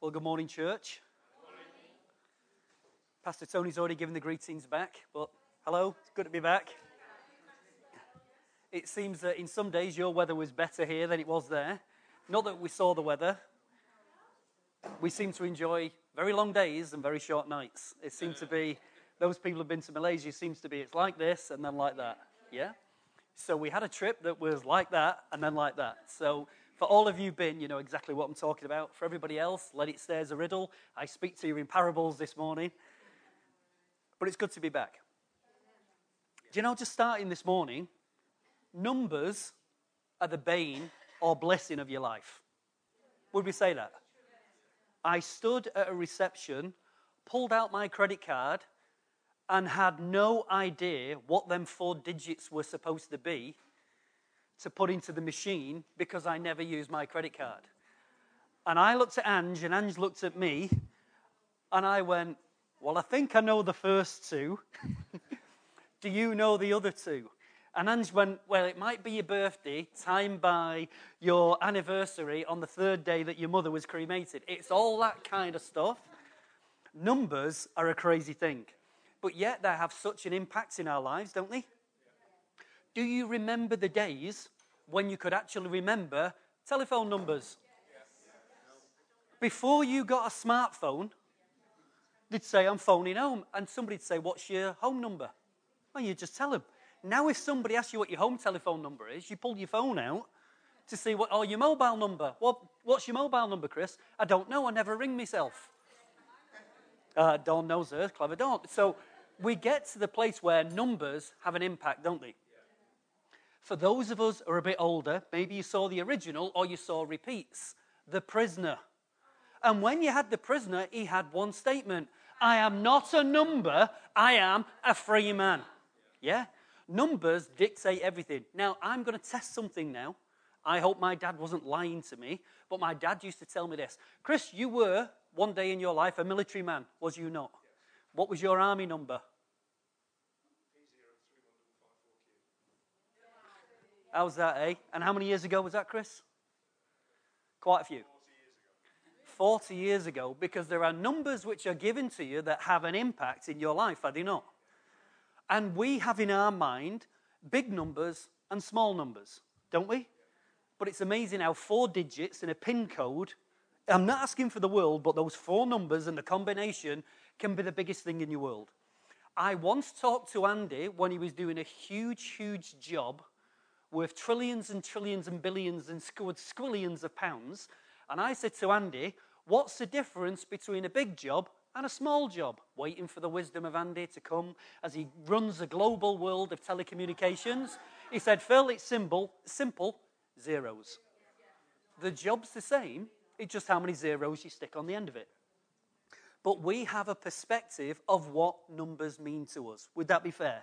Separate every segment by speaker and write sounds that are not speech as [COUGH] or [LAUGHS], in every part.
Speaker 1: Well, good morning, church. Pastor Tony's already given the greetings back, but hello, it's good to be back. It seems that in some days your weather was better here than it was there. Not that we saw the weather. We seem to enjoy very long days and very short nights. It seems to be, those people who've been to Malaysia, seems to be it's like this and then like that. Yeah? So we had a trip that was like that and then like that. So for all of you been, you know exactly what I'm talking about. For everybody else, let it stay as a riddle. I speak to you in parables this morning. But it's good to be back. Do you know, just starting this morning, numbers are the bane or blessing of your life. Would we say that? I stood at a reception, pulled out my credit card, and had no idea what them four digits were supposed to be to put into the machine because I never use my credit card. And I looked at Ange, and Ange looked at me, and I went, Well, I think I know the first two. [LAUGHS] Do you know the other two? And Ange went, Well, it might be your birthday, timed by your anniversary on the third day that your mother was cremated. It's all that kind of stuff. Numbers are a crazy thing, but yet they have such an impact in our lives, don't they? Do you remember the days when you could actually remember telephone numbers? Before you got a smartphone, they'd say, I'm phoning home. And somebody'd say, What's your home number? Well, you just tell them. Now, if somebody asks you what your home telephone number is, you pull your phone out to see what, oh, your mobile number. What, what's your mobile number, Chris? I don't know. I never ring myself. Uh, Dawn knows her, clever Dawn. So we get to the place where numbers have an impact, don't they? For those of us who are a bit older, maybe you saw the original or you saw repeats. The prisoner. And when you had the prisoner, he had one statement I am not a number, I am a free man. Yeah? Numbers dictate everything. Now, I'm going to test something now. I hope my dad wasn't lying to me, but my dad used to tell me this Chris, you were one day in your life a military man, was you not? What was your army number? How's that, eh? And how many years ago was that, Chris? Quite a few. 40 years ago, because there are numbers which are given to you that have an impact in your life, are they not? And we have in our mind big numbers and small numbers, don't we? But it's amazing how four digits in a PIN code, I'm not asking for the world, but those four numbers and the combination can be the biggest thing in your world. I once talked to Andy when he was doing a huge, huge job worth trillions and trillions and billions and squillions of pounds. And I said to Andy, What's the difference between a big job and a small job? Waiting for the wisdom of Andy to come as he runs a global world of telecommunications. He said, Phil, it's simple, simple zeros. The job's the same, it's just how many zeros you stick on the end of it. But we have a perspective of what numbers mean to us. Would that be fair?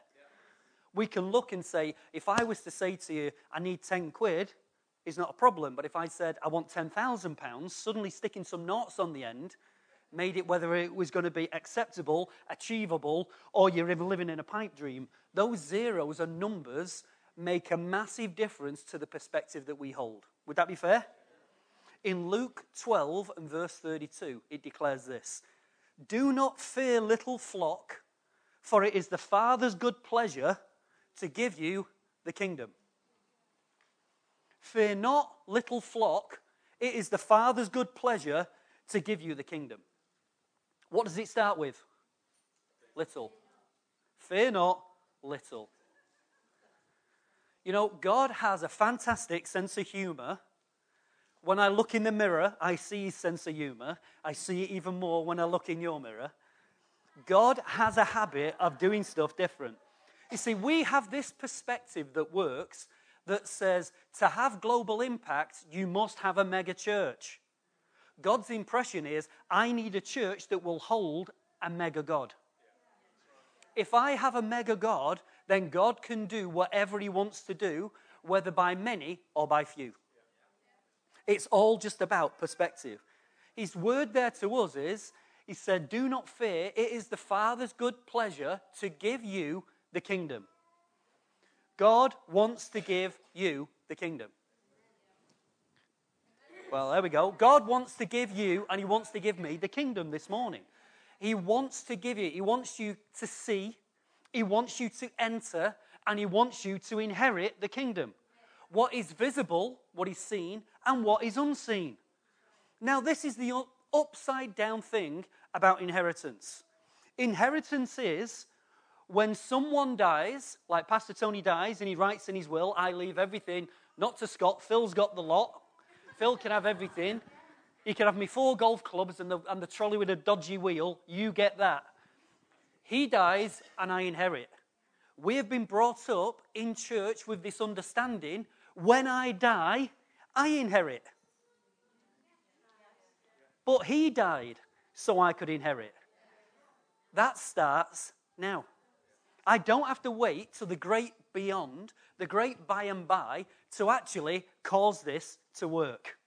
Speaker 1: We can look and say, if I was to say to you, I need 10 quid, is not a problem. But if I said, I want 10,000 pounds, suddenly sticking some noughts on the end made it whether it was going to be acceptable, achievable, or you're even living in a pipe dream. Those zeros and numbers make a massive difference to the perspective that we hold. Would that be fair? In Luke 12 and verse 32, it declares this Do not fear, little flock, for it is the Father's good pleasure to give you the kingdom. Fear not, little flock, it is the Father's good pleasure to give you the kingdom. What does it start with? Little. Fear not, little. You know, God has a fantastic sense of humor. When I look in the mirror, I see his sense of humor. I see it even more when I look in your mirror. God has a habit of doing stuff different. You see, we have this perspective that works that says to have global impact, you must have a mega church. God's impression is I need a church that will hold a mega God. If I have a mega God, then God can do whatever He wants to do, whether by many or by few. It's all just about perspective. His word there to us is He said, Do not fear, it is the Father's good pleasure to give you the kingdom. God wants to give you the kingdom. Well, there we go. God wants to give you and He wants to give me the kingdom this morning. He wants to give you, He wants you to see, He wants you to enter, and He wants you to inherit the kingdom. What is visible, what is seen, and what is unseen. Now, this is the upside down thing about inheritance. Inheritance is when someone dies, like Pastor Tony dies, and he writes in his will, I leave everything, not to Scott, Phil's got the lot. Phil can have everything. He can have me four golf clubs and the, and the trolley with a dodgy wheel. You get that. He dies, and I inherit. We have been brought up in church with this understanding when I die, I inherit. But he died so I could inherit. That starts now. I don't have to wait till the great beyond, the great by and by, to actually cause this to work.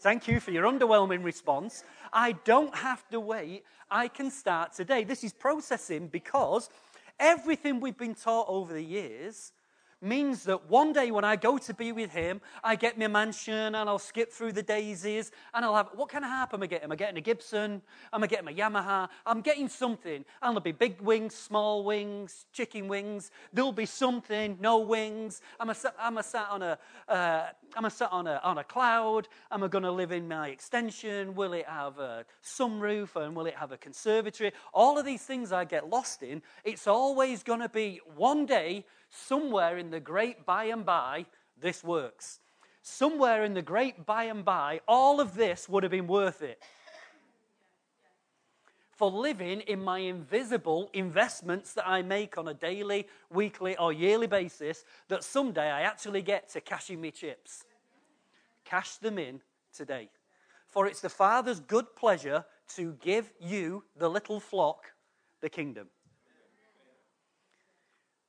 Speaker 1: Thank you for your underwhelming response. I don't have to wait. I can start today. This is processing because everything we've been taught over the years means that one day when I go to be with him, I get my mansion and I'll skip through the daisies and I'll have, what kind of harp am I getting? Am I getting a Gibson? Am I getting a Yamaha? I'm getting something. And there'll be big wings, small wings, chicken wings. There'll be something, no wings. Am I, am I sat on a, uh, am I sat on a, on a cloud? Am I to live in my extension? Will it have a sunroof and will it have a conservatory? All of these things I get lost in. It's always to be one day somewhere in the great by and by, this works. Somewhere in the great by and by, all of this would have been worth it. For living in my invisible investments that I make on a daily, weekly, or yearly basis, that someday I actually get to cash in my chips. Cash them in today. For it's the Father's good pleasure to give you, the little flock, the kingdom.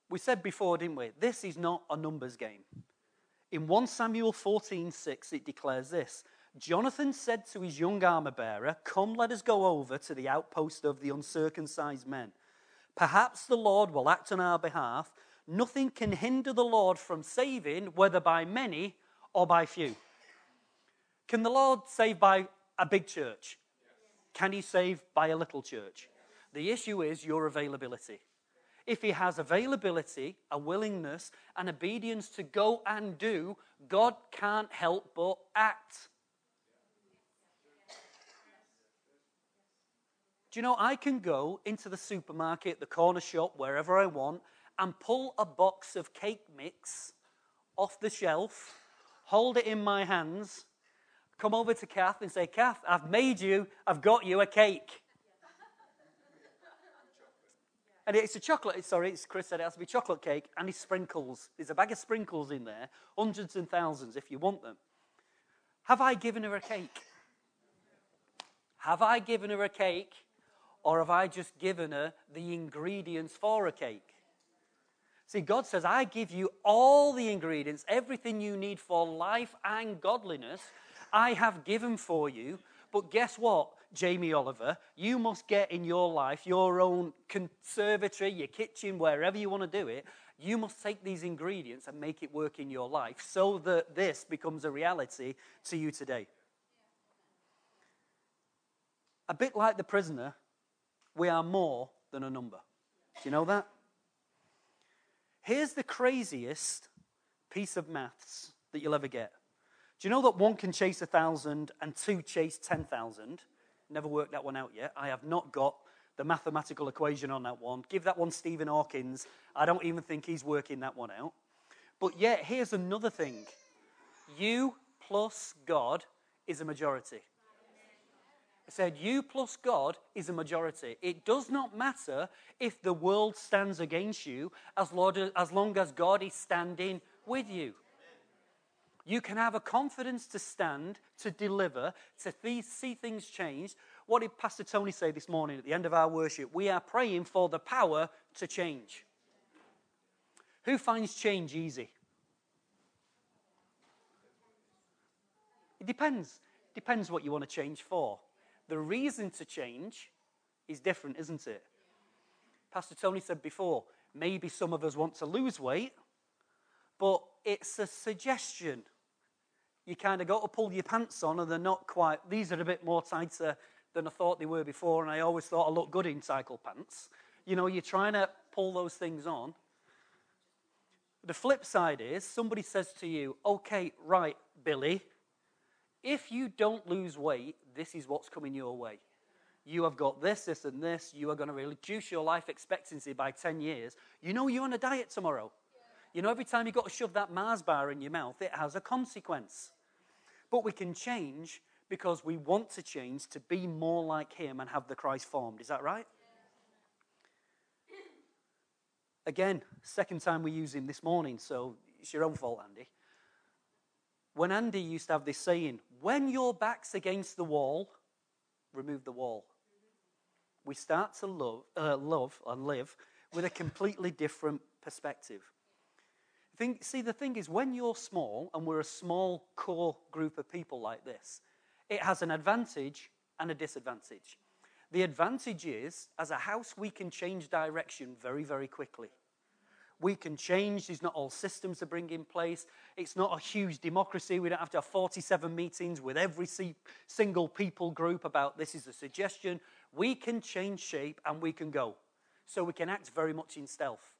Speaker 1: We said before, didn't we? This is not a numbers game. In 1 Samuel 14 6, it declares this Jonathan said to his young armor bearer, Come, let us go over to the outpost of the uncircumcised men. Perhaps the Lord will act on our behalf. Nothing can hinder the Lord from saving, whether by many or by few. Can the Lord save by a big church? Can he save by a little church? The issue is your availability if he has availability, a willingness, and obedience to go and do, God can't help but act. Do you know, I can go into the supermarket, the corner shop, wherever I want, and pull a box of cake mix off the shelf, hold it in my hands, come over to Kath and say, Kath, I've made you, I've got you a cake. And it's a chocolate, sorry, it's Chris said it has to be chocolate cake and it's sprinkles. There's a bag of sprinkles in there, hundreds and thousands if you want them. Have I given her a cake? Have I given her a cake or have I just given her the ingredients for a cake? See, God says, I give you all the ingredients, everything you need for life and godliness, I have given for you. But guess what? Jamie Oliver, you must get in your life your own conservatory, your kitchen, wherever you want to do it. You must take these ingredients and make it work in your life so that this becomes a reality to you today. A bit like the prisoner, we are more than a number. Do you know that? Here's the craziest piece of maths that you'll ever get. Do you know that one can chase a thousand and two chase ten thousand? Never worked that one out yet. I have not got the mathematical equation on that one. Give that one Stephen Hawkins. I don't even think he's working that one out. But yet, here's another thing you plus God is a majority. I said, You plus God is a majority. It does not matter if the world stands against you as long as God is standing with you. You can have a confidence to stand, to deliver, to th- see things change. What did Pastor Tony say this morning at the end of our worship? We are praying for the power to change. Who finds change easy? It depends. Depends what you want to change for. The reason to change is different, isn't it? Pastor Tony said before, maybe some of us want to lose weight, but it's a suggestion you kind of got to pull your pants on, and they're not quite, these are a bit more tighter than I thought they were before, and I always thought I looked good in cycle pants. You know, you're trying to pull those things on. The flip side is somebody says to you, okay, right, Billy, if you don't lose weight, this is what's coming your way. You have got this, this, and this. You are going to reduce your life expectancy by 10 years. You know you're on a diet tomorrow. You know, every time you've got to shove that Mars bar in your mouth, it has a consequence. But we can change because we want to change to be more like Him and have the Christ formed. Is that right? Again, second time we use him this morning, so it's your own fault, Andy. When Andy used to have this saying, when your back's against the wall, remove the wall. We start to love, uh, love and live with a completely different perspective. Think, see, the thing is, when you're small, and we're a small core group of people like this, it has an advantage and a disadvantage. The advantage is, as a house, we can change direction very, very quickly. We can change. There's not all systems to bring in place. It's not a huge democracy. We don't have to have 47 meetings with every single people group about this is a suggestion. We can change shape and we can go. So we can act very much in stealth.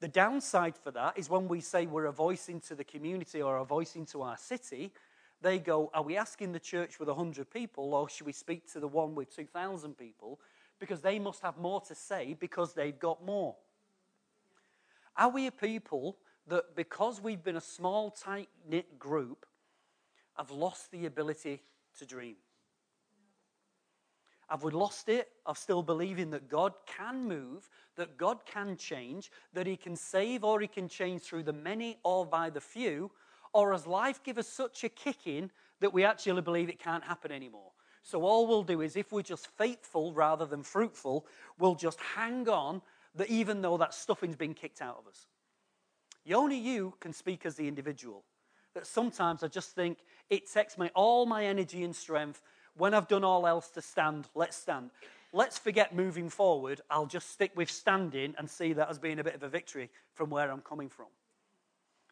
Speaker 1: The downside for that is when we say we're a voice into the community or a voice into our city, they go, Are we asking the church with 100 people or should we speak to the one with 2,000 people? Because they must have more to say because they've got more. Are we a people that, because we've been a small, tight knit group, have lost the ability to dream? Have we lost it of still believing that God can move, that God can change, that He can save or He can change through the many or by the few? Or has life given us such a kicking that we actually believe it can't happen anymore? So all we'll do is, if we're just faithful rather than fruitful, we'll just hang on that even though that stuffing's been kicked out of us. Only you can speak as the individual. That sometimes I just think it takes me all my energy and strength when I've done all else to stand, let's stand. Let's forget moving forward. I'll just stick with standing and see that as being a bit of a victory from where I'm coming from.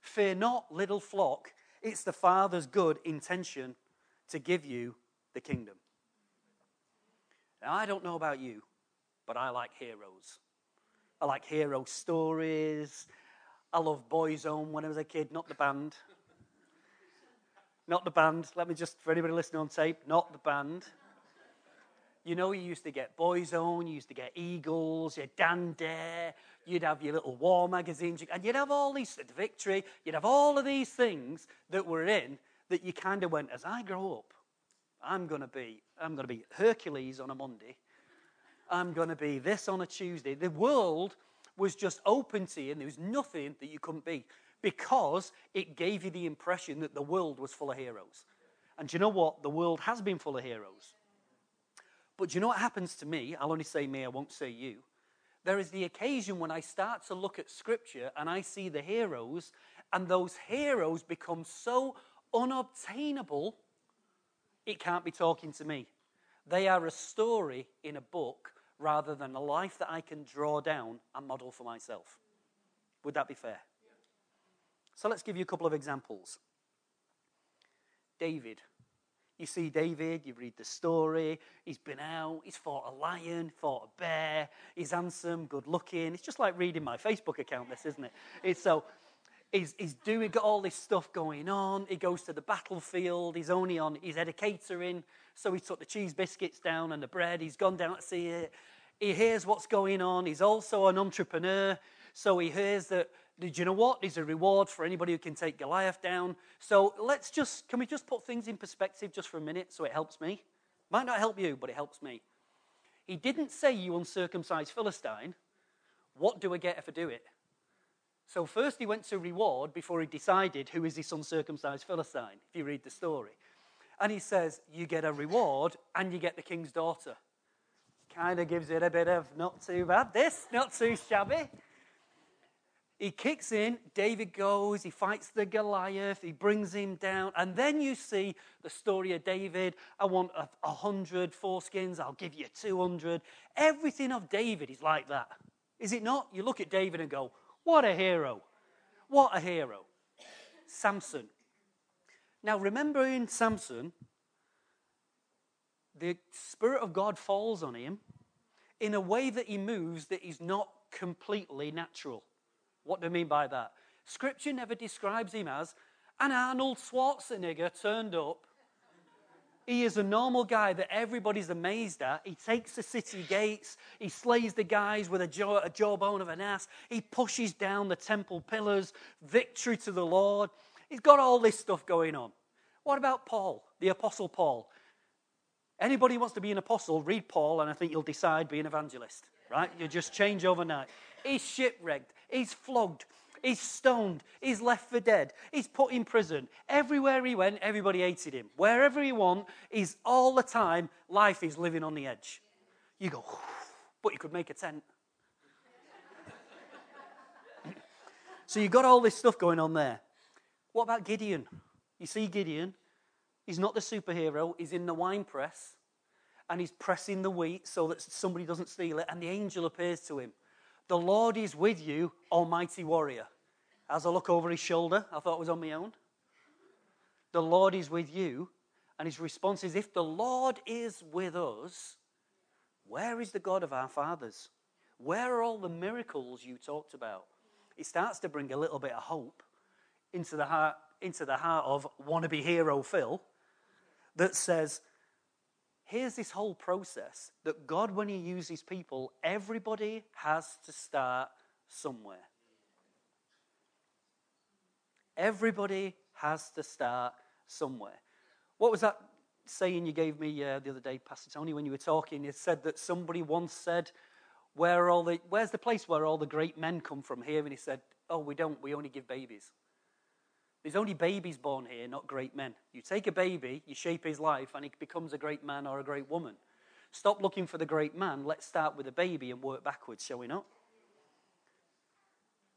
Speaker 1: Fear not, little flock. It's the Father's good intention to give you the kingdom. Now, I don't know about you, but I like heroes. I like hero stories. I love Boy's Own when I was a kid, not the band. Not the band. Let me just, for anybody listening on tape, not the band. You know, you used to get Boy's Own, you used to get Eagles, you had Dan Dare, you'd have your little war magazines, and you'd have all these, Victory, you'd have all of these things that were in that you kind of went, as I grow up, I'm going to be, I'm going to be Hercules on a Monday. I'm going to be this on a Tuesday. The world was just open to you, and there was nothing that you couldn't be because it gave you the impression that the world was full of heroes. And do you know what? The world has been full of heroes. But do you know what happens to me? I'll only say me, I won't say you. There is the occasion when I start to look at Scripture and I see the heroes, and those heroes become so unobtainable, it can't be talking to me. They are a story in a book rather than a life that I can draw down and model for myself. Would that be fair? So let's give you a couple of examples. David. You see David, you read the story, he's been out, he's fought a lion, fought a bear, he's handsome, good looking. It's just like reading my Facebook account, this, isn't it? It's so he's, he's doing got all this stuff going on. He goes to the battlefield, he's only on he's had a catering, so he took the cheese biscuits down and the bread, he's gone down to see it. He hears what's going on, he's also an entrepreneur, so he hears that did you know what? There's a reward for anybody who can take Goliath down. So let's just, can we just put things in perspective just for a minute so it helps me? Might not help you, but it helps me. He didn't say, You uncircumcised Philistine, what do I get if I do it? So first he went to reward before he decided who is this uncircumcised Philistine, if you read the story. And he says, You get a reward and you get the king's daughter. Kind of gives it a bit of not too bad, this, not too shabby. He kicks in, David goes, he fights the Goliath, he brings him down, and then you see the story of David. I want a, a hundred foreskins, I'll give you 200. Everything of David is like that. Is it not? You look at David and go, what a hero. What a hero. Samson. Now, remember in Samson, the Spirit of God falls on him in a way that he moves that is not completely natural. What do I mean by that? Scripture never describes him as an Arnold Schwarzenegger turned up. He is a normal guy that everybody's amazed at. He takes the city gates. He slays the guys with a, jaw, a jawbone of an ass. He pushes down the temple pillars. Victory to the Lord. He's got all this stuff going on. What about Paul, the Apostle Paul? Anybody who wants to be an apostle, read Paul, and I think you'll decide be an evangelist, right? You just change overnight. He's shipwrecked. He's flogged. He's stoned. He's left for dead. He's put in prison. Everywhere he went, everybody hated him. Wherever he went, he's all the time, life is living on the edge. You go, but you could make a tent. [LAUGHS] so you've got all this stuff going on there. What about Gideon? You see Gideon, he's not the superhero, he's in the wine press and he's pressing the wheat so that somebody doesn't steal it, and the angel appears to him. The Lord is with you, almighty warrior. As I look over his shoulder, I thought it was on my own. The Lord is with you. And his response is If the Lord is with us, where is the God of our fathers? Where are all the miracles you talked about? It starts to bring a little bit of hope into the heart, into the heart of wannabe hero Phil that says, here's this whole process that God, when He uses people, everybody has to start somewhere. Everybody has to start somewhere. What was that saying you gave me uh, the other day, Pastor Tony, when you were talking? You said that somebody once said, Where all the, Where's the place where all the great men come from here? And he said, Oh, we don't, we only give babies. There's only babies born here, not great men. You take a baby, you shape his life, and he becomes a great man or a great woman. Stop looking for the great man. Let's start with a baby and work backwards, shall we not?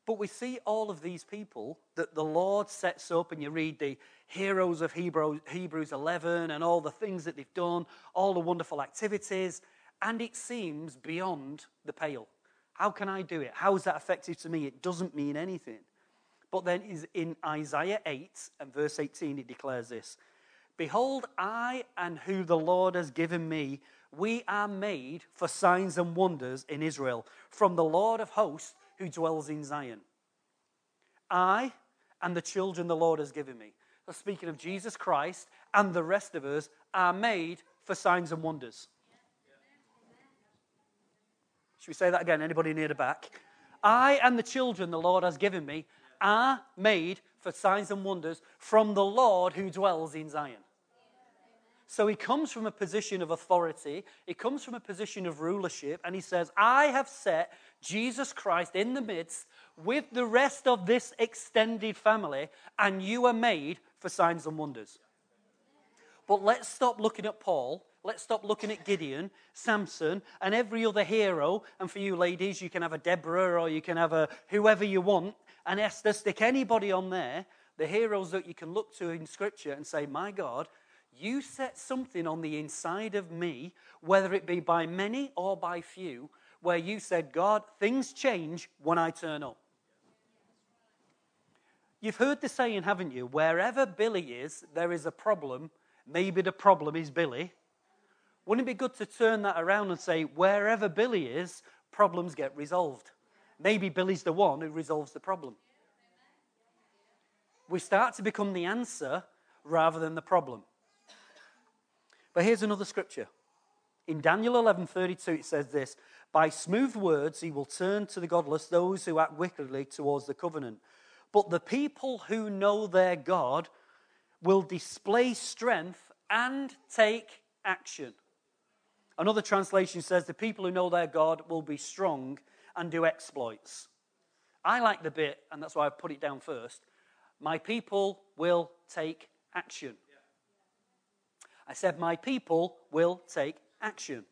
Speaker 1: But we see all of these people that the Lord sets up, and you read the heroes of Hebrews 11 and all the things that they've done, all the wonderful activities, and it seems beyond the pale. How can I do it? How is that effective to me? It doesn't mean anything. But then is in Isaiah 8 and verse 18, it declares this Behold, I and who the Lord has given me, we are made for signs and wonders in Israel, from the Lord of hosts who dwells in Zion. I and the children the Lord has given me. So speaking of Jesus Christ and the rest of us are made for signs and wonders. Should we say that again? Anybody near the back? I and the children the Lord has given me are made for signs and wonders from the Lord who dwells in Zion. So he comes from a position of authority, he comes from a position of rulership, and he says, I have set Jesus Christ in the midst with the rest of this extended family, and you are made for signs and wonders. But let's stop looking at Paul. Let's stop looking at Gideon, Samson, and every other hero. And for you ladies, you can have a Deborah or you can have a whoever you want and Esther, stick anybody on there, the heroes that you can look to in Scripture and say, My God, you set something on the inside of me, whether it be by many or by few, where you said, God, things change when I turn up. You've heard the saying, haven't you? Wherever Billy is, there is a problem. Maybe the problem is Billy. Wouldn't it be good to turn that around and say, wherever Billy is, problems get resolved? maybe Billy's the one who resolves the problem. We start to become the answer rather than the problem. But here's another scripture. In Daniel 11:32 it says this, by smooth words he will turn to the godless those who act wickedly towards the covenant. But the people who know their God will display strength and take action. Another translation says the people who know their God will be strong and do exploits. I like the bit, and that's why I put it down first. My people will take action. I said, My people will take action.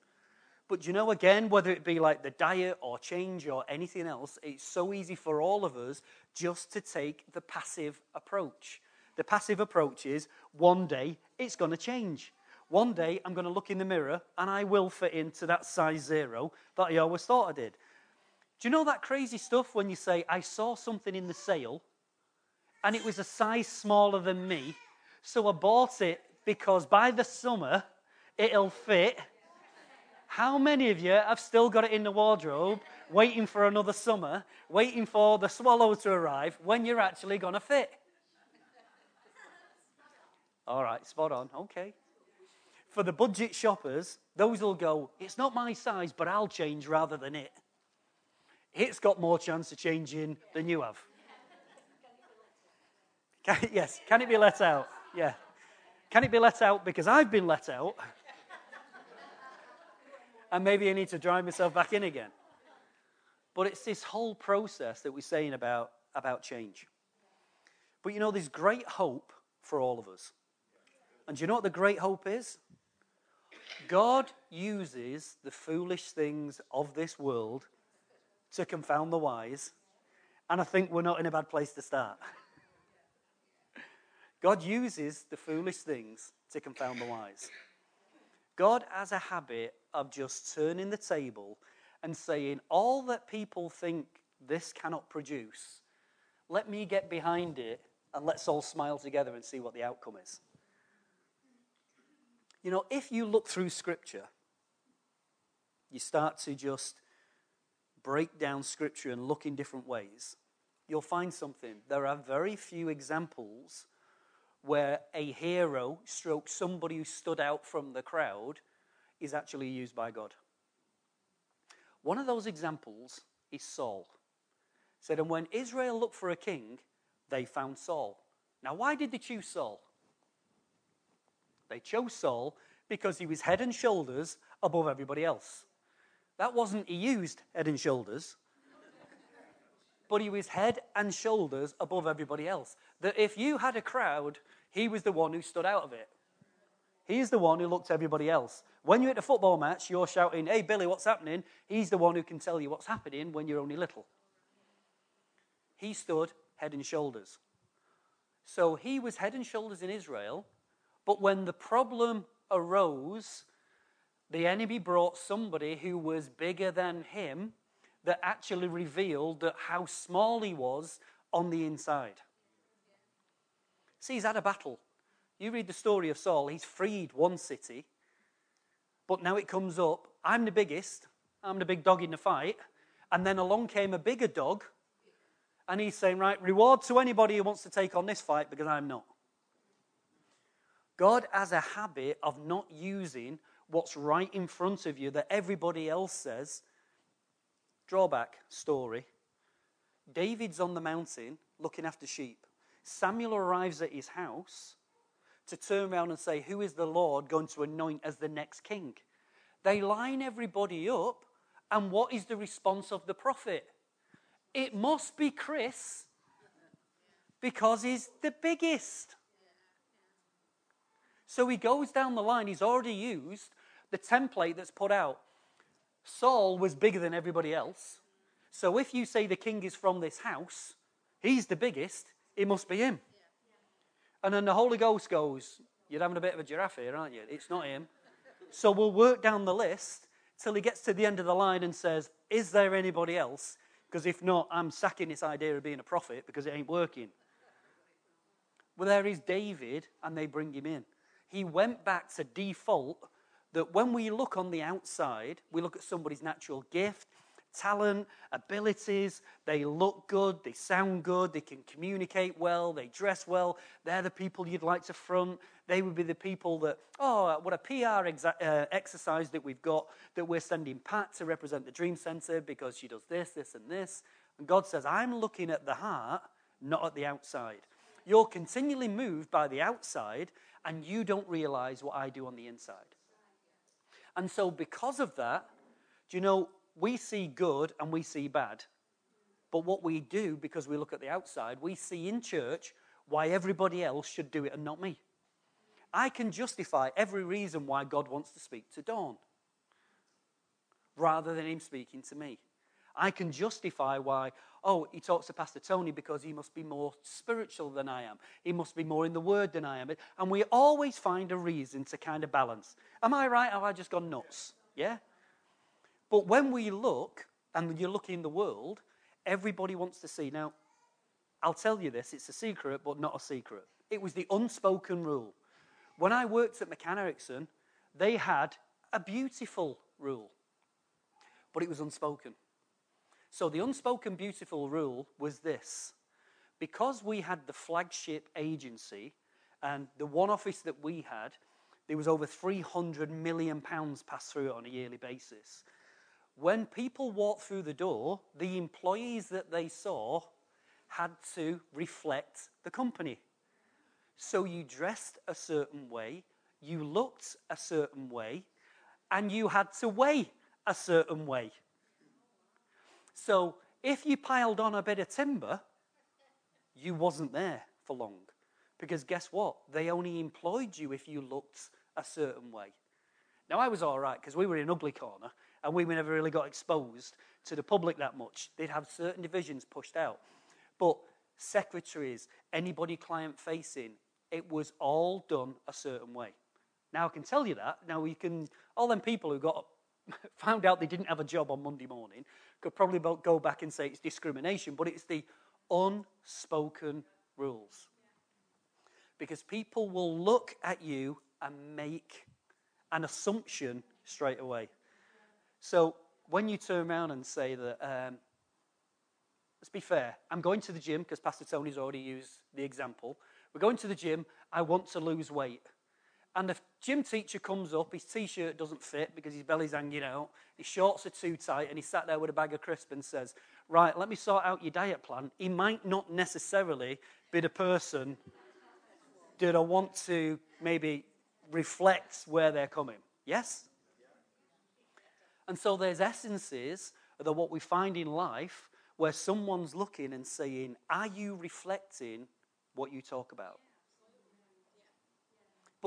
Speaker 1: But you know, again, whether it be like the diet or change or anything else, it's so easy for all of us just to take the passive approach. The passive approach is one day it's going to change. One day I'm going to look in the mirror and I will fit into that size zero that I always thought I did. Do you know that crazy stuff when you say, I saw something in the sale and it was a size smaller than me, So I bought it because by the summer it'll fit. How many of you have still got it in the wardrobe, waiting for another summer, waiting for the swallow to arrive when you're actually going to fit? All right, spot on. Okay. For the budget shoppers, those will go, it's not my size, but I'll change rather than it. It's got more chance of changing than you have. Can, [LAUGHS] yes, can it be let out? Yeah. Can it be let out because I've been let out? [LAUGHS] and maybe I need to drive myself back in again. But it's this whole process that we're saying about, about change. But you know, there's great hope for all of us. And do you know what the great hope is? God uses the foolish things of this world to confound the wise. And I think we're not in a bad place to start. [LAUGHS] God uses the foolish things to confound the wise. God has a habit of just turning the table and saying, All that people think this cannot produce, let me get behind it and let's all smile together and see what the outcome is. You know, if you look through Scripture, you start to just break down Scripture and look in different ways, you'll find something. There are very few examples where a hero, stroke somebody who stood out from the crowd, is actually used by God. One of those examples is Saul. Said, and when Israel looked for a king, they found Saul. Now, why did they choose Saul? They chose Saul because he was head and shoulders above everybody else. That wasn't he used head and shoulders, but he was head and shoulders above everybody else. That if you had a crowd, he was the one who stood out of it. He's the one who looked at everybody else. When you're at a football match, you're shouting, Hey, Billy, what's happening? He's the one who can tell you what's happening when you're only little. He stood head and shoulders. So he was head and shoulders in Israel but when the problem arose, the enemy brought somebody who was bigger than him that actually revealed that how small he was on the inside. See, he's had a battle. You read the story of Saul, he's freed one city, but now it comes up I'm the biggest, I'm the big dog in the fight. And then along came a bigger dog, and he's saying, Right, reward to anybody who wants to take on this fight because I'm not. God has a habit of not using what's right in front of you that everybody else says. Drawback story. David's on the mountain looking after sheep. Samuel arrives at his house to turn around and say, Who is the Lord going to anoint as the next king? They line everybody up, and what is the response of the prophet? It must be Chris because he's the biggest. So he goes down the line. He's already used the template that's put out. Saul was bigger than everybody else. So if you say the king is from this house, he's the biggest, it must be him. And then the Holy Ghost goes, You're having a bit of a giraffe here, aren't you? It's not him. So we'll work down the list till he gets to the end of the line and says, Is there anybody else? Because if not, I'm sacking this idea of being a prophet because it ain't working. Well, there is David, and they bring him in he went back to default that when we look on the outside, we look at somebody's natural gift, talent, abilities, they look good, they sound good, they can communicate well, they dress well, they're the people you'd like to front. They would be the people that, oh, what a PR exa- uh, exercise that we've got that we're sending Pat to represent the Dream Center because she does this, this, and this. And God says, I'm looking at the heart, not at the outside. You're continually moved by the outside and you don't realize what I do on the inside. And so, because of that, do you know, we see good and we see bad. But what we do, because we look at the outside, we see in church why everybody else should do it and not me. I can justify every reason why God wants to speak to Dawn rather than him speaking to me. I can justify why, oh, he talks to Pastor Tony because he must be more spiritual than I am. He must be more in the Word than I am. And we always find a reason to kind of balance. Am I right? Have I just gone nuts? Yeah? But when we look, and you look in the world, everybody wants to see. Now, I'll tell you this, it's a secret, but not a secret. It was the unspoken rule. When I worked at McCann Erickson, they had a beautiful rule, but it was unspoken. So the unspoken beautiful rule was this because we had the flagship agency and the one office that we had, there was over 300 million pounds passed through it on a yearly basis. When people walked through the door, the employees that they saw had to reflect the company. So you dressed a certain way, you looked a certain way, and you had to weigh a certain way. So if you piled on a bit of timber, you wasn't there for long. Because guess what? They only employed you if you looked a certain way. Now, I was all right because we were in Ugly Corner and we never really got exposed to the public that much. They'd have certain divisions pushed out. But secretaries, anybody client facing, it was all done a certain way. Now, I can tell you that. Now, we can, all them people who got [LAUGHS] found out they didn't have a job on Monday morning could probably go back and say it's discrimination, but it's the unspoken rules. Because people will look at you and make an assumption straight away. So when you turn around and say that, um, let's be fair, I'm going to the gym because Pastor Tony's already used the example. We're going to the gym, I want to lose weight. And the gym teacher comes up, his t shirt doesn't fit because his belly's hanging out, his shorts are too tight, and he sat there with a bag of crisps and says, Right, let me sort out your diet plan. He might not necessarily be the person that I want to maybe reflect where they're coming. Yes? And so there's essences that what we find in life where someone's looking and saying, Are you reflecting what you talk about?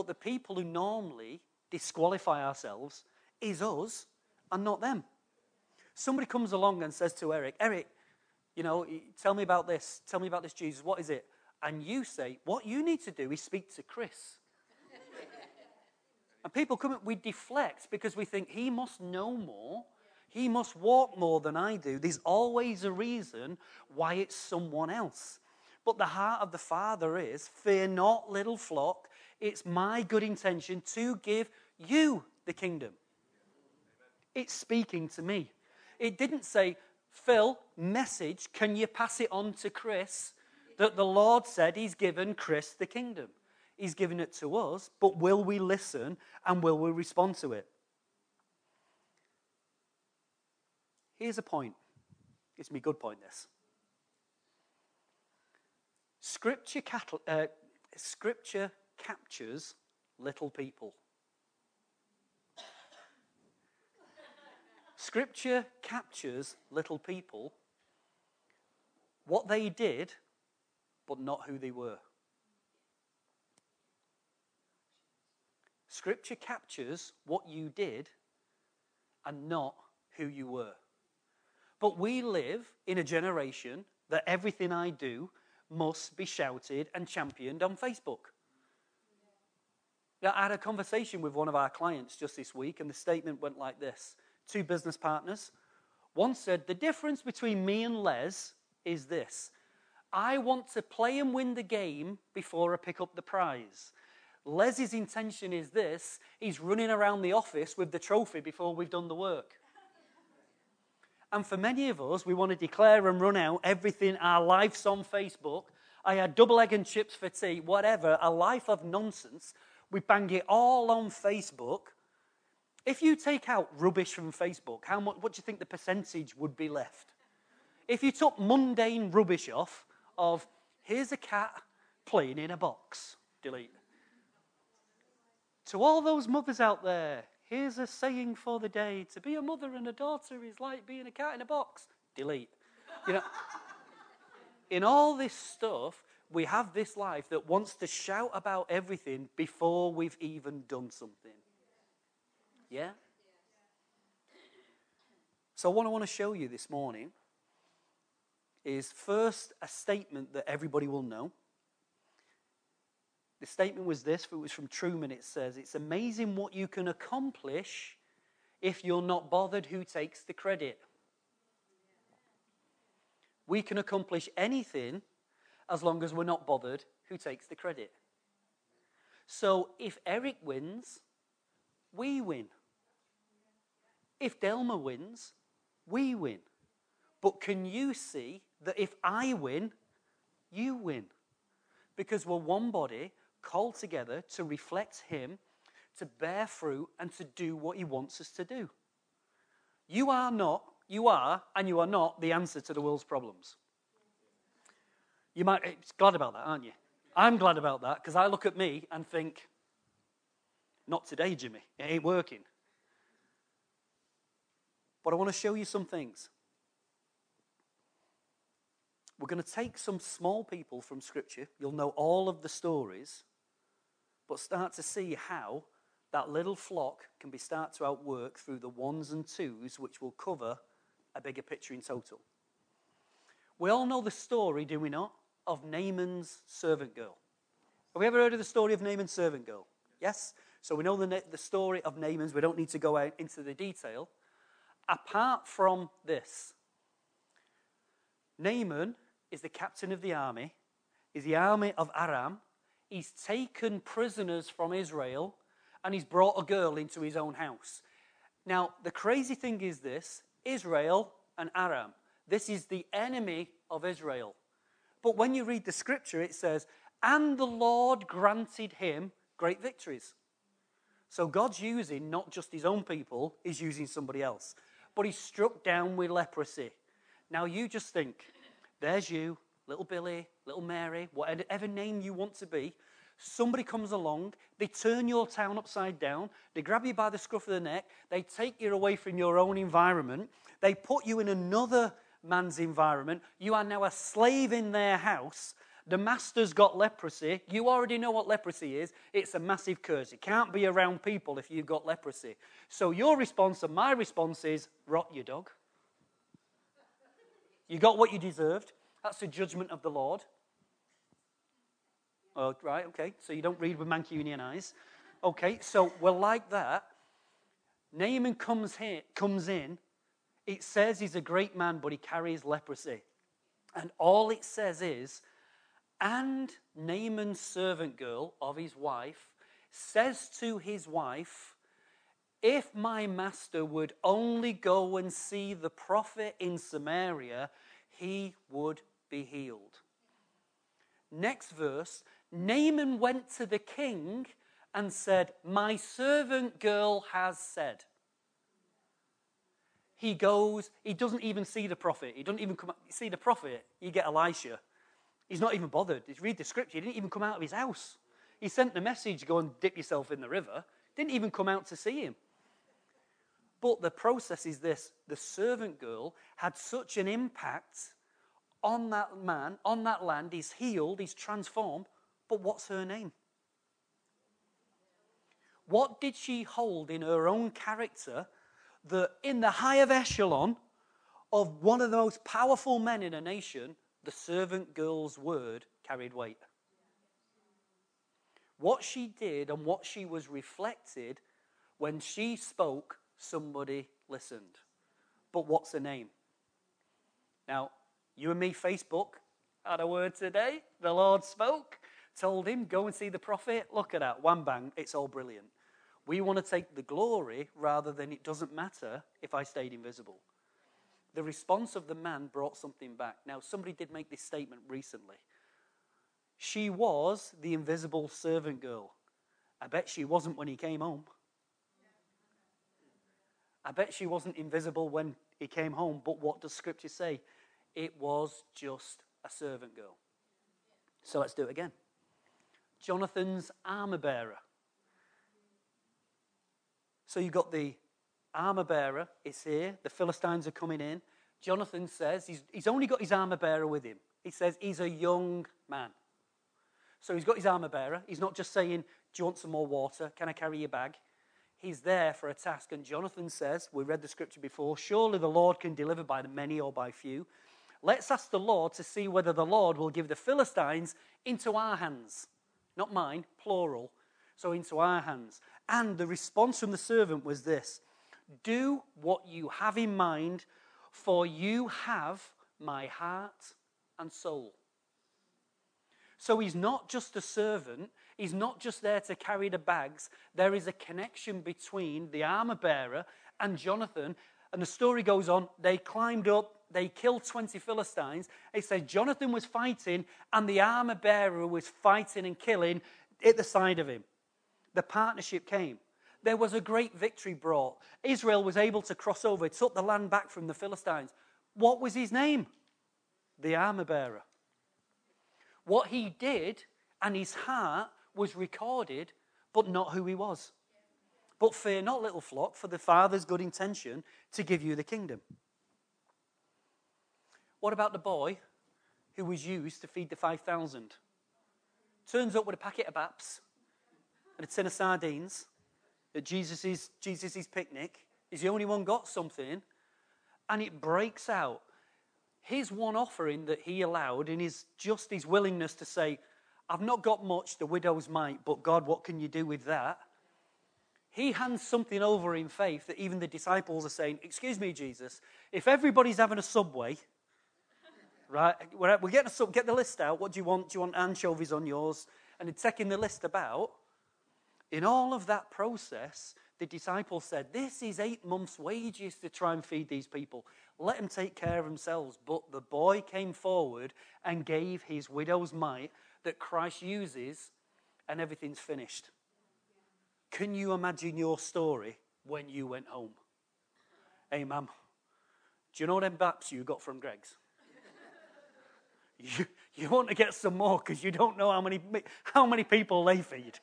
Speaker 1: But the people who normally disqualify ourselves is us and not them. Somebody comes along and says to Eric, Eric, you know, tell me about this. Tell me about this Jesus. What is it? And you say, what you need to do is speak to Chris. [LAUGHS] and people come, we deflect because we think he must know more. He must walk more than I do. There's always a reason why it's someone else. But the heart of the Father is fear not, little flock. It's my good intention to give you the kingdom. It's speaking to me. It didn't say, Phil, message, can you pass it on to Chris? That the Lord said He's given Chris the kingdom. He's given it to us, but will we listen and will we respond to it? Here's a point. It's me good point, this. Scripture, cattle, uh, scripture captures little people. Scripture captures little people, what they did, but not who they were. Scripture captures what you did and not who you were. But we live in a generation that everything I do must be shouted and championed on Facebook. I had a conversation with one of our clients just this week, and the statement went like this Two business partners. One said, The difference between me and Les is this I want to play and win the game before I pick up the prize. Les's intention is this he's running around the office with the trophy before we've done the work. And for many of us, we want to declare and run out everything. Our life's on Facebook. I had double egg and chips for tea, whatever, a life of nonsense. We bang it all on Facebook. If you take out rubbish from Facebook, how much, what do you think the percentage would be left? If you took mundane rubbish off, of here's a cat playing in a box, delete. To all those mothers out there, here's a saying for the day to be a mother and a daughter is like being a cat in a box, delete. You know, in all this stuff, we have this life that wants to shout about everything before we've even done something. Yeah? So, what I want to show you this morning is first a statement that everybody will know. The statement was this, it was from Truman. It says, It's amazing what you can accomplish if you're not bothered who takes the credit. We can accomplish anything as long as we're not bothered who takes the credit. So if Eric wins, we win. If Delma wins, we win. But can you see that if I win, you win? Because we're one body called together to reflect Him, to bear fruit, and to do what He wants us to do. You are not, you are, and you are not the answer to the world's problems. You might eh, be glad about that, aren't you? I'm glad about that because I look at me and think, not today, Jimmy. It ain't working. But I want to show you some things. We're going to take some small people from Scripture. You'll know all of the stories, but start to see how that little flock can be start to outwork through the ones and twos, which will cover a bigger picture in total. We all know the story, do we not, of Naaman's servant girl. Have we ever heard of the story of Naaman's servant girl? Yes? So we know the, the story of Naaman's. We don't need to go out into the detail. Apart from this, Naaman is the captain of the army, is the army of Aram. He's taken prisoners from Israel and he's brought a girl into his own house. Now, the crazy thing is this Israel and Aram. This is the enemy of Israel. But when you read the scripture, it says, and the Lord granted him great victories. So God's using not just his own people, he's using somebody else. But he's struck down with leprosy. Now you just think, there's you, little Billy, little Mary, whatever name you want to be. Somebody comes along, they turn your town upside down, they grab you by the scruff of the neck, they take you away from your own environment, they put you in another man's environment. You are now a slave in their house. The master's got leprosy. You already know what leprosy is. It's a massive curse. You can't be around people if you've got leprosy. So your response and my response is rot your dog. You got what you deserved. That's the judgment of the Lord. Oh, right, okay. So you don't read with Mancunian eyes. Okay, so we're like that. Naaman comes, here, comes in. It says he's a great man, but he carries leprosy. And all it says is, and Naaman's servant girl of his wife says to his wife, if my master would only go and see the prophet in Samaria, he would be healed. Next verse Naaman went to the king and said, My servant girl has said. He goes, he doesn't even see the prophet. He doesn't even come, see the prophet. You get Elisha. He's not even bothered. He's read the scripture. He didn't even come out of his house. He sent the message, go and dip yourself in the river. Didn't even come out to see him. But the process is this the servant girl had such an impact on that man, on that land. He's healed, he's transformed. But what's her name? What did she hold in her own character that, in the higher echelon of one of the most powerful men in a nation, the servant girl's word carried weight? What she did and what she was reflected when she spoke somebody listened. But what's her name? Now, you and me, Facebook, had a word today. The Lord spoke, told him, go and see the prophet. Look at that, one bang, it's all brilliant. We want to take the glory rather than it doesn't matter if I stayed invisible. The response of the man brought something back. Now, somebody did make this statement recently. She was the invisible servant girl. I bet she wasn't when he came home. I bet she wasn't invisible when he came home, but what does Scripture say? It was just a servant girl. So let's do it again. Jonathan's armor bearer. So you've got the armor bearer, it's here. The Philistines are coming in. Jonathan says he's, he's only got his armor bearer with him. He says he's a young man. So he's got his armor bearer. He's not just saying, Do you want some more water? Can I carry your bag? He's there for a task. And Jonathan says, we read the scripture before, surely the Lord can deliver by the many or by few. Let's ask the Lord to see whether the Lord will give the Philistines into our hands. Not mine, plural. So into our hands. And the response from the servant was this Do what you have in mind, for you have my heart and soul. So he's not just a servant, he's not just there to carry the bags. There is a connection between the armor bearer and Jonathan. And the story goes on they climbed up, they killed 20 Philistines. It says Jonathan was fighting, and the armor bearer was fighting and killing at the side of him. The partnership came. There was a great victory brought. Israel was able to cross over, took the land back from the Philistines. What was his name? The armor bearer. What he did and his heart was recorded, but not who he was. But fear not, little flock, for the Father's good intention to give you the kingdom. What about the boy who was used to feed the 5,000? Turns up with a packet of baps and a tin of sardines at Jesus' Jesus's picnic. He's the only one got something. And it breaks out. His one offering that he allowed in his just his willingness to say, I've not got much, the widow's mite, but God, what can you do with that? He hands something over in faith that even the disciples are saying, Excuse me, Jesus, if everybody's having a subway, right, we're, we're getting a sub, get the list out. What do you want? Do you want anchovies on yours? And they're taking the list about. In all of that process, the disciples said, This is eight months' wages to try and feed these people. Let them take care of themselves. But the boy came forward and gave his widow's mite that Christ uses, and everything's finished. Can you imagine your story when you went home? Hey, ma'am, do you know them baps you got from Greggs? [LAUGHS] you, you want to get some more because you don't know how many, how many people they feed.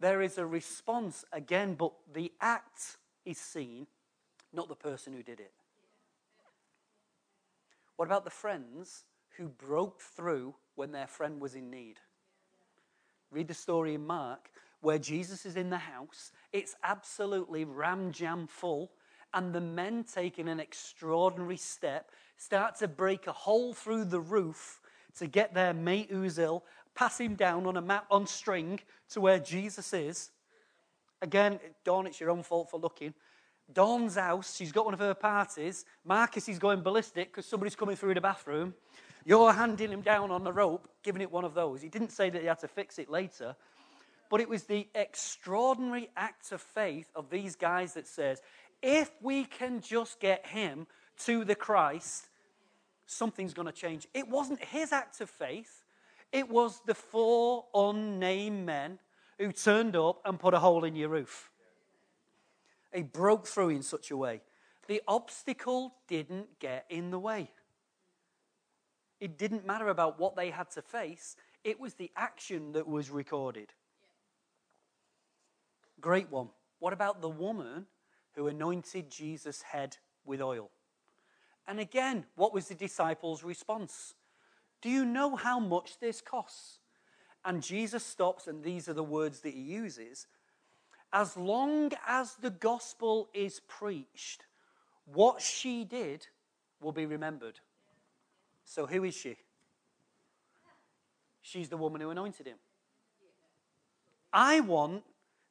Speaker 1: There is a response again, but the act is seen, not the person who did it. What about the friends who broke through when their friend was in need? Read the story in Mark where Jesus is in the house. It's absolutely ram jam full, and the men taking an extraordinary step start to break a hole through the roof to get their mate who's ill pass him down on a mat on string to where Jesus is. Again, Dawn, it's your own fault for looking. Dawn's house, she's got one of her parties. Marcus is going ballistic because somebody's coming through the bathroom. You're handing him down on the rope, giving it one of those. He didn't say that he had to fix it later. But it was the extraordinary act of faith of these guys that says, if we can just get him to the Christ, something's going to change. It wasn't his act of faith, it was the four unnamed men who turned up and put a hole in your roof. He broke through in such a way. The obstacle didn't get in the way. It didn't matter about what they had to face, it was the action that was recorded. Great one. What about the woman who anointed Jesus' head with oil? And again, what was the disciples' response? Do you know how much this costs? And Jesus stops, and these are the words that he uses. As long as the gospel is preached, what she did will be remembered. So, who is she? She's the woman who anointed him. I want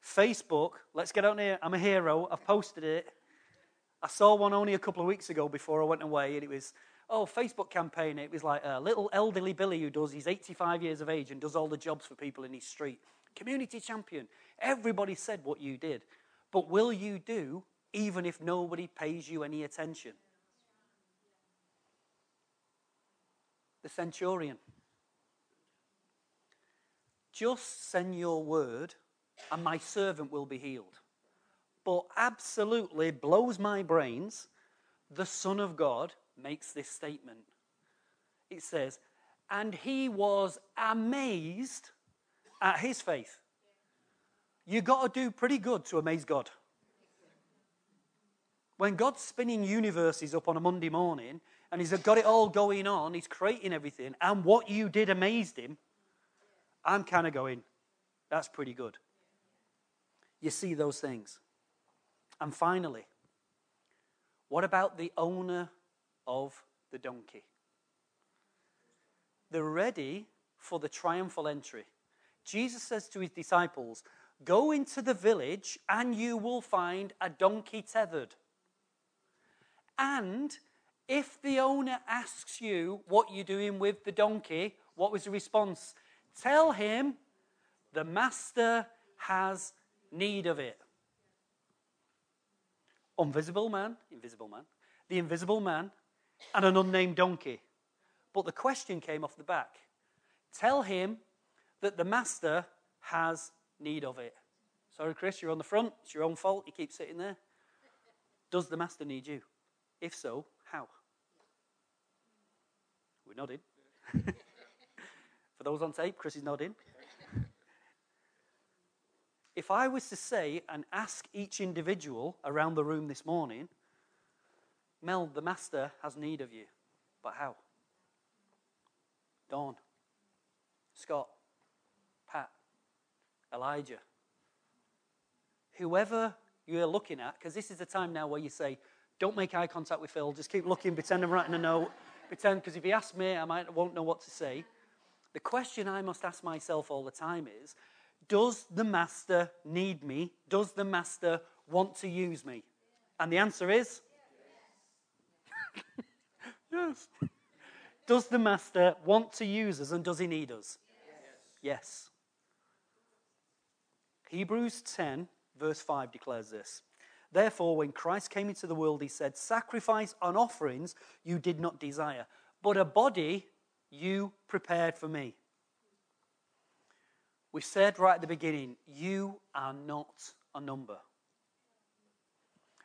Speaker 1: Facebook. Let's get on here. I'm a hero. I've posted it. I saw one only a couple of weeks ago before I went away, and it was oh, Facebook campaign. It was like a little elderly Billy who does, he's 85 years of age and does all the jobs for people in his street. Community champion. Everybody said what you did. But will you do even if nobody pays you any attention? The centurion. Just send your word, and my servant will be healed. But absolutely blows my brains. The Son of God makes this statement. It says, and he was amazed at his faith. You got to do pretty good to amaze God. When God's spinning universes up on a Monday morning and He's got it all going on, He's creating everything, and what you did amazed Him, I'm kind of going, that's pretty good. You see those things. And finally, what about the owner of the donkey. They're ready for the triumphal entry. Jesus says to his disciples, Go into the village and you will find a donkey tethered. And if the owner asks you what you're doing with the donkey, What was the response? Tell him the master has need of it. Invisible man, invisible man, the invisible man, and an unnamed donkey. But the question came off the back Tell him that the master has need of it. Sorry, Chris, you're on the front. It's your own fault. You keep sitting there. Does the master need you? If so, how? We're nodding. [LAUGHS] For those on tape, Chris is nodding. if I was to say and ask each individual around the room this morning, Mel, the master has need of you, but how? Dawn, Scott, Pat, Elijah, whoever you're looking at, because this is the time now where you say, don't make eye contact with Phil, just keep looking, pretend I'm writing a note, pretend, because if he asks me, I might won't know what to say. The question I must ask myself all the time is, does the master need me? Does the master want to use me? And the answer is yes. Does the master want to use us and does he need us? Yes. yes. Hebrews 10 verse 5 declares this. Therefore, when Christ came into the world, he said, Sacrifice and offerings you did not desire, but a body you prepared for me. We said right at the beginning, You are not a number.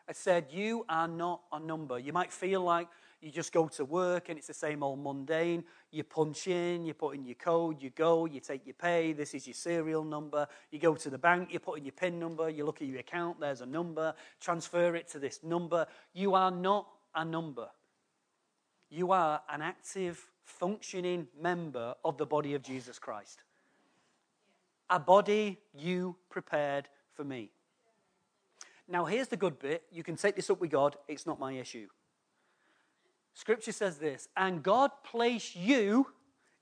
Speaker 1: I said, You are not a number. You might feel like you just go to work and it's the same old mundane. You punch in, you put in your code, you go, you take your pay, this is your serial number. You go to the bank, you put in your PIN number, you look at your account, there's a number, transfer it to this number. You are not a number. You are an active, functioning member of the body of Jesus Christ. A body you prepared for me. Now, here's the good bit. You can take this up with God. It's not my issue. Scripture says this, and God placed you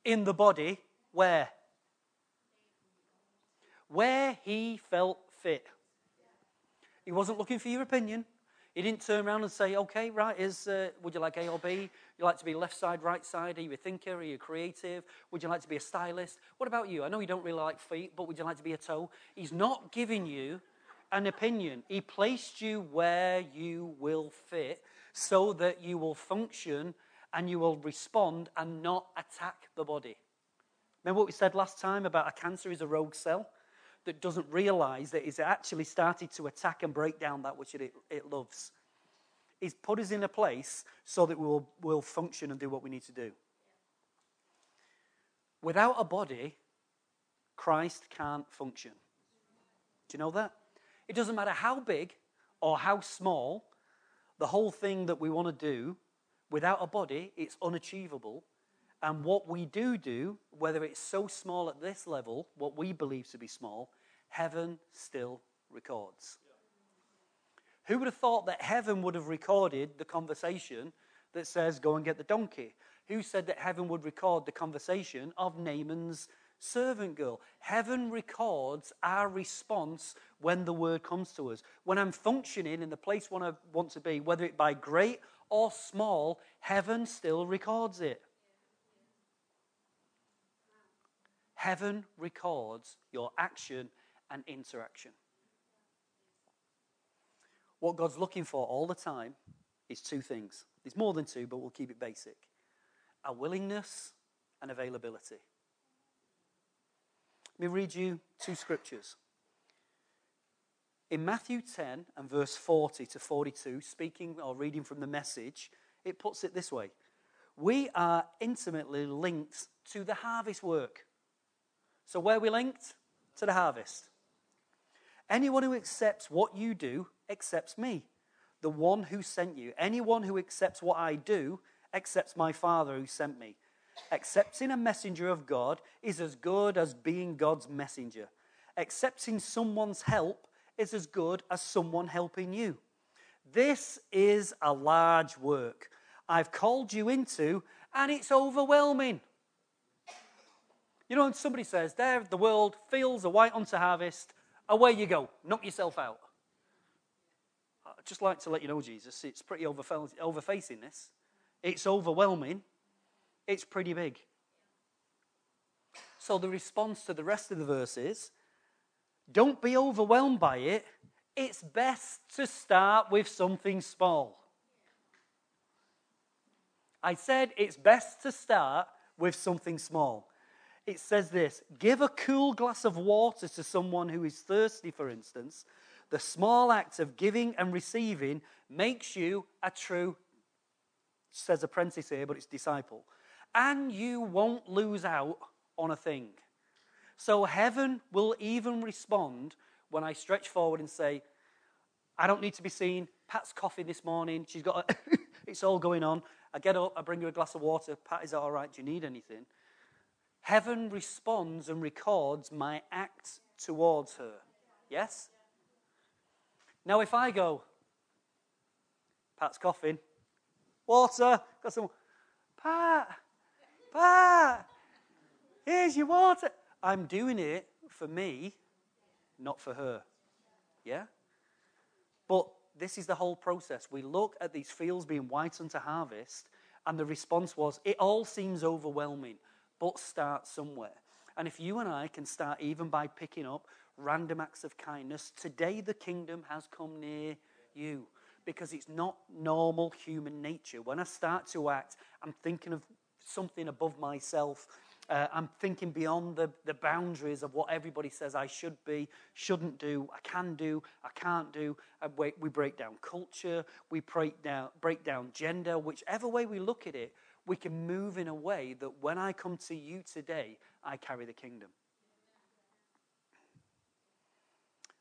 Speaker 1: in the body where? Where he felt fit. He wasn't looking for your opinion. He didn't turn around and say, okay, right, is, uh, would you like A or B? You like to be left side, right side? Are you a thinker? Are you creative? Would you like to be a stylist? What about you? I know you don't really like feet, but would you like to be a toe? He's not giving you an opinion. He placed you where you will fit so that you will function and you will respond and not attack the body. Remember what we said last time about a cancer is a rogue cell that doesn't realize that it's actually started to attack and break down that which it, it loves. He's put us in a place so that we'll, we'll function and do what we need to do. Without a body, Christ can't function. Do you know that? It doesn't matter how big or how small the whole thing that we want to do without a body, it's unachievable. And what we do do, whether it's so small at this level, what we believe to be small, heaven still records. Who would have thought that heaven would have recorded the conversation that says, Go and get the donkey? Who said that heaven would record the conversation of Naaman's servant girl. Heaven records our response when the word comes to us. When I'm functioning in the place I want to be, whether it by great or small, heaven still records it. Heaven records your action and interaction. What God's looking for all the time is two things. There's more than two, but we'll keep it basic a willingness and availability. Let me read you two scriptures. In Matthew 10 and verse 40 to 42, speaking or reading from the message, it puts it this way We are intimately linked to the harvest work. So, where are we linked? To the harvest. Anyone who accepts what you do accepts me, the one who sent you. Anyone who accepts what I do accepts my Father who sent me. Accepting a messenger of God is as good as being God's messenger. Accepting someone's help is as good as someone helping you. This is a large work I've called you into, and it's overwhelming. You know, when somebody says, There, the world, fields are white unto harvest, away you go, knock yourself out. I'd just like to let you know, Jesus, it's pretty overfacing this. It's overwhelming it's pretty big. So the response to the rest of the verse is don't be overwhelmed by it. It's best to start with something small. I said it's best to start with something small. It says this give a cool glass of water to someone who is thirsty, for instance. The small act of giving and receiving makes you a true, says apprentice here, but it's disciple. And you won't lose out on a thing. So heaven will even respond when I stretch forward and say, I don't need to be seen. Pat's coughing this morning. She's got, a [LAUGHS] it's all going on. I get up, I bring her a glass of water. Pat, is that all right? Do you need anything? Heaven responds and records my act towards her. Yes? Now, if I go, Pat's coughing, water, got some, Pat, Pat, here's your water. I'm doing it for me, not for her. Yeah? But this is the whole process. We look at these fields being whitened to harvest, and the response was, it all seems overwhelming, but start somewhere. And if you and I can start even by picking up random acts of kindness, today the kingdom has come near you because it's not normal human nature. When I start to act, I'm thinking of something above myself uh, I'm thinking beyond the, the boundaries of what everybody says I should be, shouldn't do, I can do, I can't do. We, we break down culture, we break down, break down gender, whichever way we look at it, we can move in a way that when I come to you today, I carry the kingdom.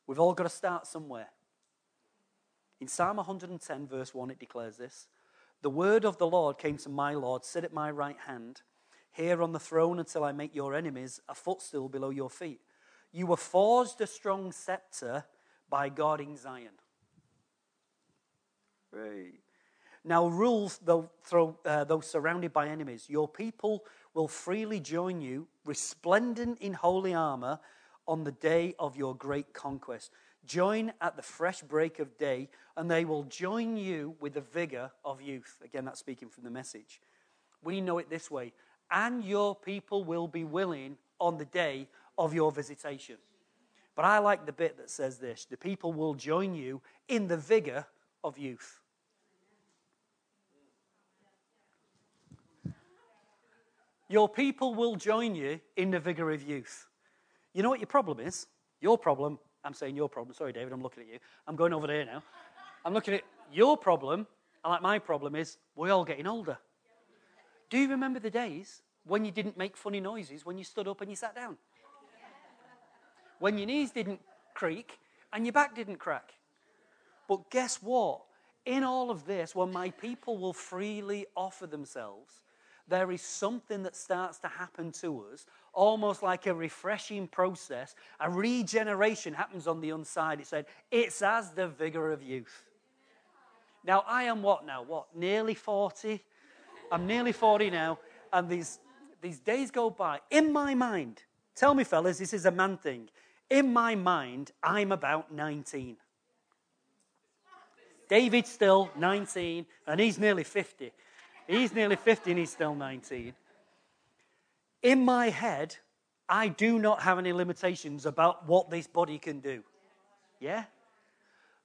Speaker 1: We've all got to start somewhere. In Psalm 110, verse 1, it declares this The word of the Lord came to my Lord, sit at my right hand here on the throne until I make your enemies a footstool below your feet. You were forged a strong scepter by God in Zion. Right. Now rule though, throw, uh, though surrounded by enemies. Your people will freely join you, resplendent in holy armor, on the day of your great conquest. Join at the fresh break of day, and they will join you with the vigor of youth. Again, that's speaking from the message. We know it this way and your people will be willing on the day of your visitation. But I like the bit that says this the people will join you in the vigor of youth. Your people will join you in the vigor of youth. You know what your problem is? Your problem, I'm saying your problem, sorry, David, I'm looking at you. I'm going over there now. I'm looking at your problem, and like my problem is, we're all getting older. Do you remember the days when you didn't make funny noises when you stood up and you sat down? When your knees didn't creak and your back didn't crack? But guess what? In all of this, when my people will freely offer themselves, there is something that starts to happen to us, almost like a refreshing process. A regeneration happens on the inside. It said, It's as the vigor of youth. Now, I am what now? What? Nearly 40? I'm nearly 40 now, and these, these days go by. In my mind, tell me, fellas, this is a man thing. In my mind, I'm about 19. David's still 19, and he's nearly 50. He's nearly 50, and he's still 19. In my head, I do not have any limitations about what this body can do. Yeah?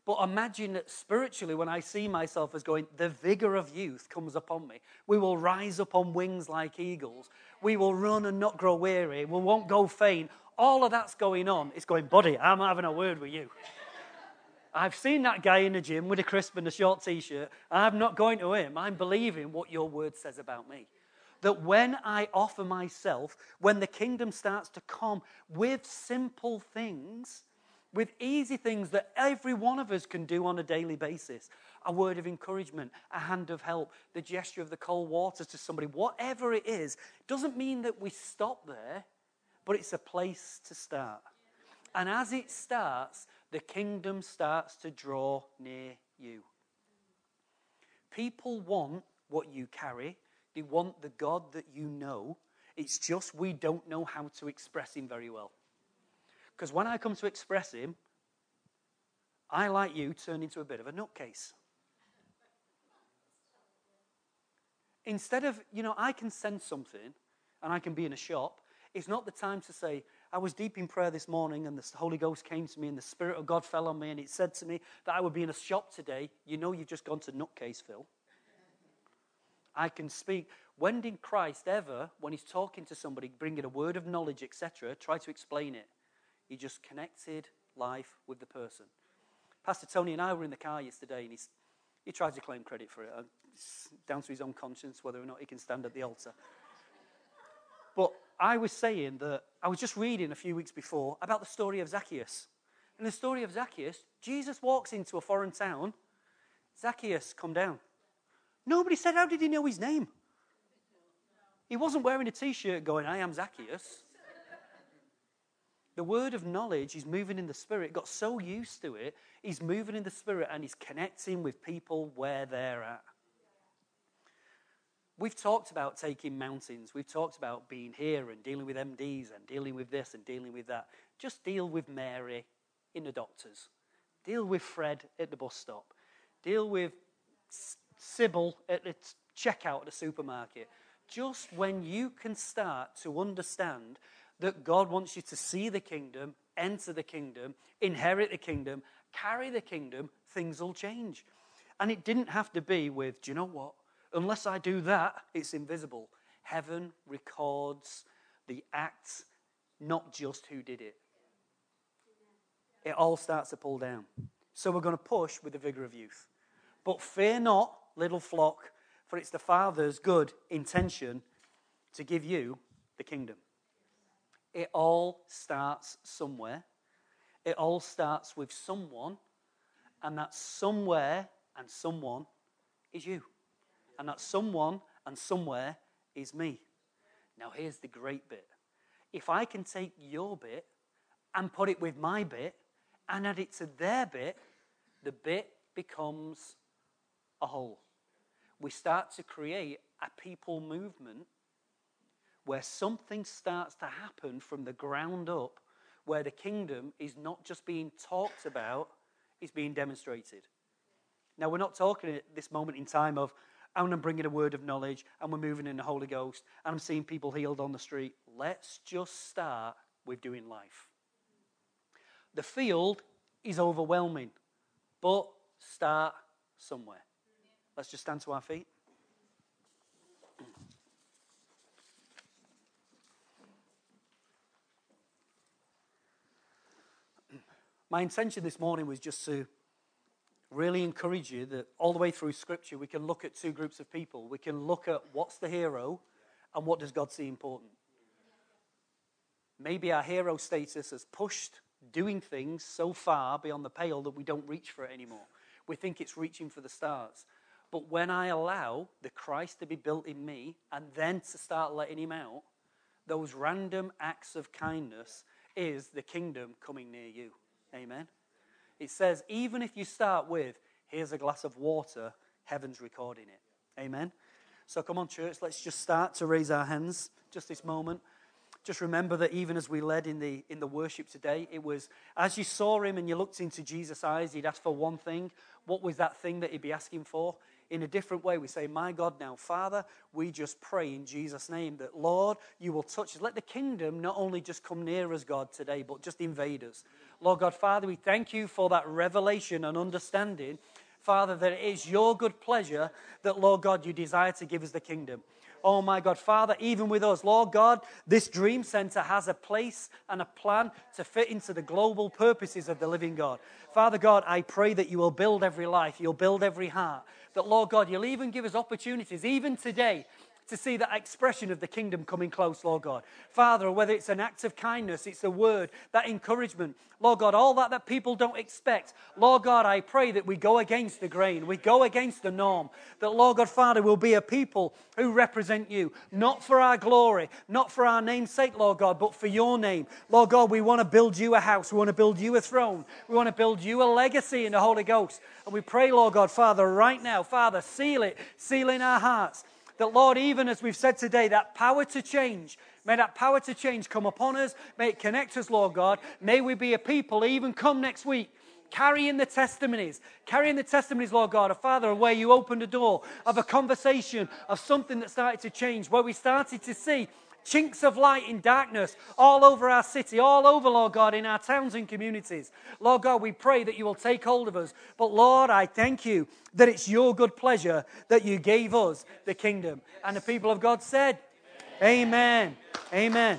Speaker 1: But imagine that spiritually, when I see myself as going, the vigor of youth comes upon me. We will rise up on wings like eagles. We will run and not grow weary. We won't go faint. All of that's going on. It's going, buddy, I'm having a word with you. I've seen that guy in the gym with a crisp and a short t shirt. I'm not going to him. I'm believing what your word says about me. That when I offer myself, when the kingdom starts to come with simple things, with easy things that every one of us can do on a daily basis a word of encouragement, a hand of help, the gesture of the cold water to somebody, whatever it is, doesn't mean that we stop there, but it's a place to start. And as it starts, the kingdom starts to draw near you. People want what you carry, they want the God that you know. It's just we don't know how to express Him very well. Because when I come to express him, I, like you, turn into a bit of a nutcase. Instead of, you know, I can sense something and I can be in a shop. It's not the time to say, I was deep in prayer this morning and the Holy Ghost came to me and the Spirit of God fell on me and it said to me that I would be in a shop today. You know, you've just gone to nutcase, Phil. I can speak. When did Christ ever, when he's talking to somebody, bringing a word of knowledge, etc., try to explain it? He just connected life with the person. Pastor Tony and I were in the car yesterday, and he's, he tried to claim credit for it. Uh, it's down to his own conscience whether or not he can stand at the altar. But I was saying that I was just reading a few weeks before about the story of Zacchaeus. In the story of Zacchaeus, Jesus walks into a foreign town. Zacchaeus, come down. Nobody said, How did he know his name? He wasn't wearing a t shirt going, I am Zacchaeus. The word of knowledge, he's moving in the spirit, got so used to it, he's moving in the spirit and he's connecting with people where they're at. We've talked about taking mountains. We've talked about being here and dealing with MDs and dealing with this and dealing with that. Just deal with Mary in the doctors. Deal with Fred at the bus stop. Deal with Sybil at the checkout at the supermarket. Just when you can start to understand that God wants you to see the kingdom, enter the kingdom, inherit the kingdom, carry the kingdom, things will change. And it didn't have to be with, do you know what? Unless I do that, it's invisible. Heaven records the acts, not just who did it. It all starts to pull down. So we're going to push with the vigor of youth. But fear not, little flock, for it's the Father's good intention to give you the kingdom. It all starts somewhere. It all starts with someone, and that somewhere and someone is you. And that someone and somewhere is me. Now, here's the great bit. If I can take your bit and put it with my bit and add it to their bit, the bit becomes a whole. We start to create a people movement where something starts to happen from the ground up, where the kingdom is not just being talked about, it's being demonstrated. Now, we're not talking at this moment in time of, I'm bringing a word of knowledge, and we're moving in the Holy Ghost, and I'm seeing people healed on the street. Let's just start with doing life. The field is overwhelming, but start somewhere. Let's just stand to our feet. My intention this morning was just to really encourage you that all the way through Scripture, we can look at two groups of people. We can look at what's the hero and what does God see important. Maybe our hero status has pushed doing things so far beyond the pale that we don't reach for it anymore. We think it's reaching for the stars. But when I allow the Christ to be built in me and then to start letting him out, those random acts of kindness is the kingdom coming near you. Amen. It says, even if you start with, here's a glass of water, heaven's recording it. Amen. So come on, church, let's just start to raise our hands just this moment. Just remember that even as we led in the, in the worship today, it was as you saw him and you looked into Jesus' eyes, he'd ask for one thing. What was that thing that he'd be asking for? in a different way. We say, My God, now, Father, we just pray in Jesus' name that, Lord, you will touch us. Let the kingdom not only just come near us, God, today, but just invade us. Lord God, Father, we thank you for that revelation and understanding, Father, that it is your good pleasure that, Lord God, you desire to give us the kingdom. Oh my God, Father, even with us, Lord God, this dream center has a place and a plan to fit into the global purposes of the living God. Father God, I pray that you will build every life, you'll build every heart. That, Lord God, you'll even give us opportunities, even today, to see that expression of the kingdom coming close, Lord God. Father, whether it's an act of kindness, it's a word, that encouragement, Lord God, all that that people don't expect. Lord God, I pray that we go against the grain, we go against the norm, that, Lord God, Father, will be a people who represent you, not for our glory, not for our name's sake, Lord God, but for your name. Lord God, we want to build you a house, we want to build you a throne, we want to build you a legacy in the Holy Ghost. And we pray, Lord God, Father, right now, Father, seal it, seal in our hearts that, Lord, even as we've said today, that power to change, may that power to change come upon us. May it connect us, Lord God. May we be a people, even come next week, carrying the testimonies, carrying the testimonies, Lord God, of Father, where you opened a door, of a conversation, of something that started to change, where we started to see chinks of light in darkness all over our city, all over, Lord God, in our towns and communities. Lord God, we pray that you will take hold of us. But Lord, I thank you that it's your good pleasure that you gave us the kingdom. And the people of God said, Amen. Amen. Amen.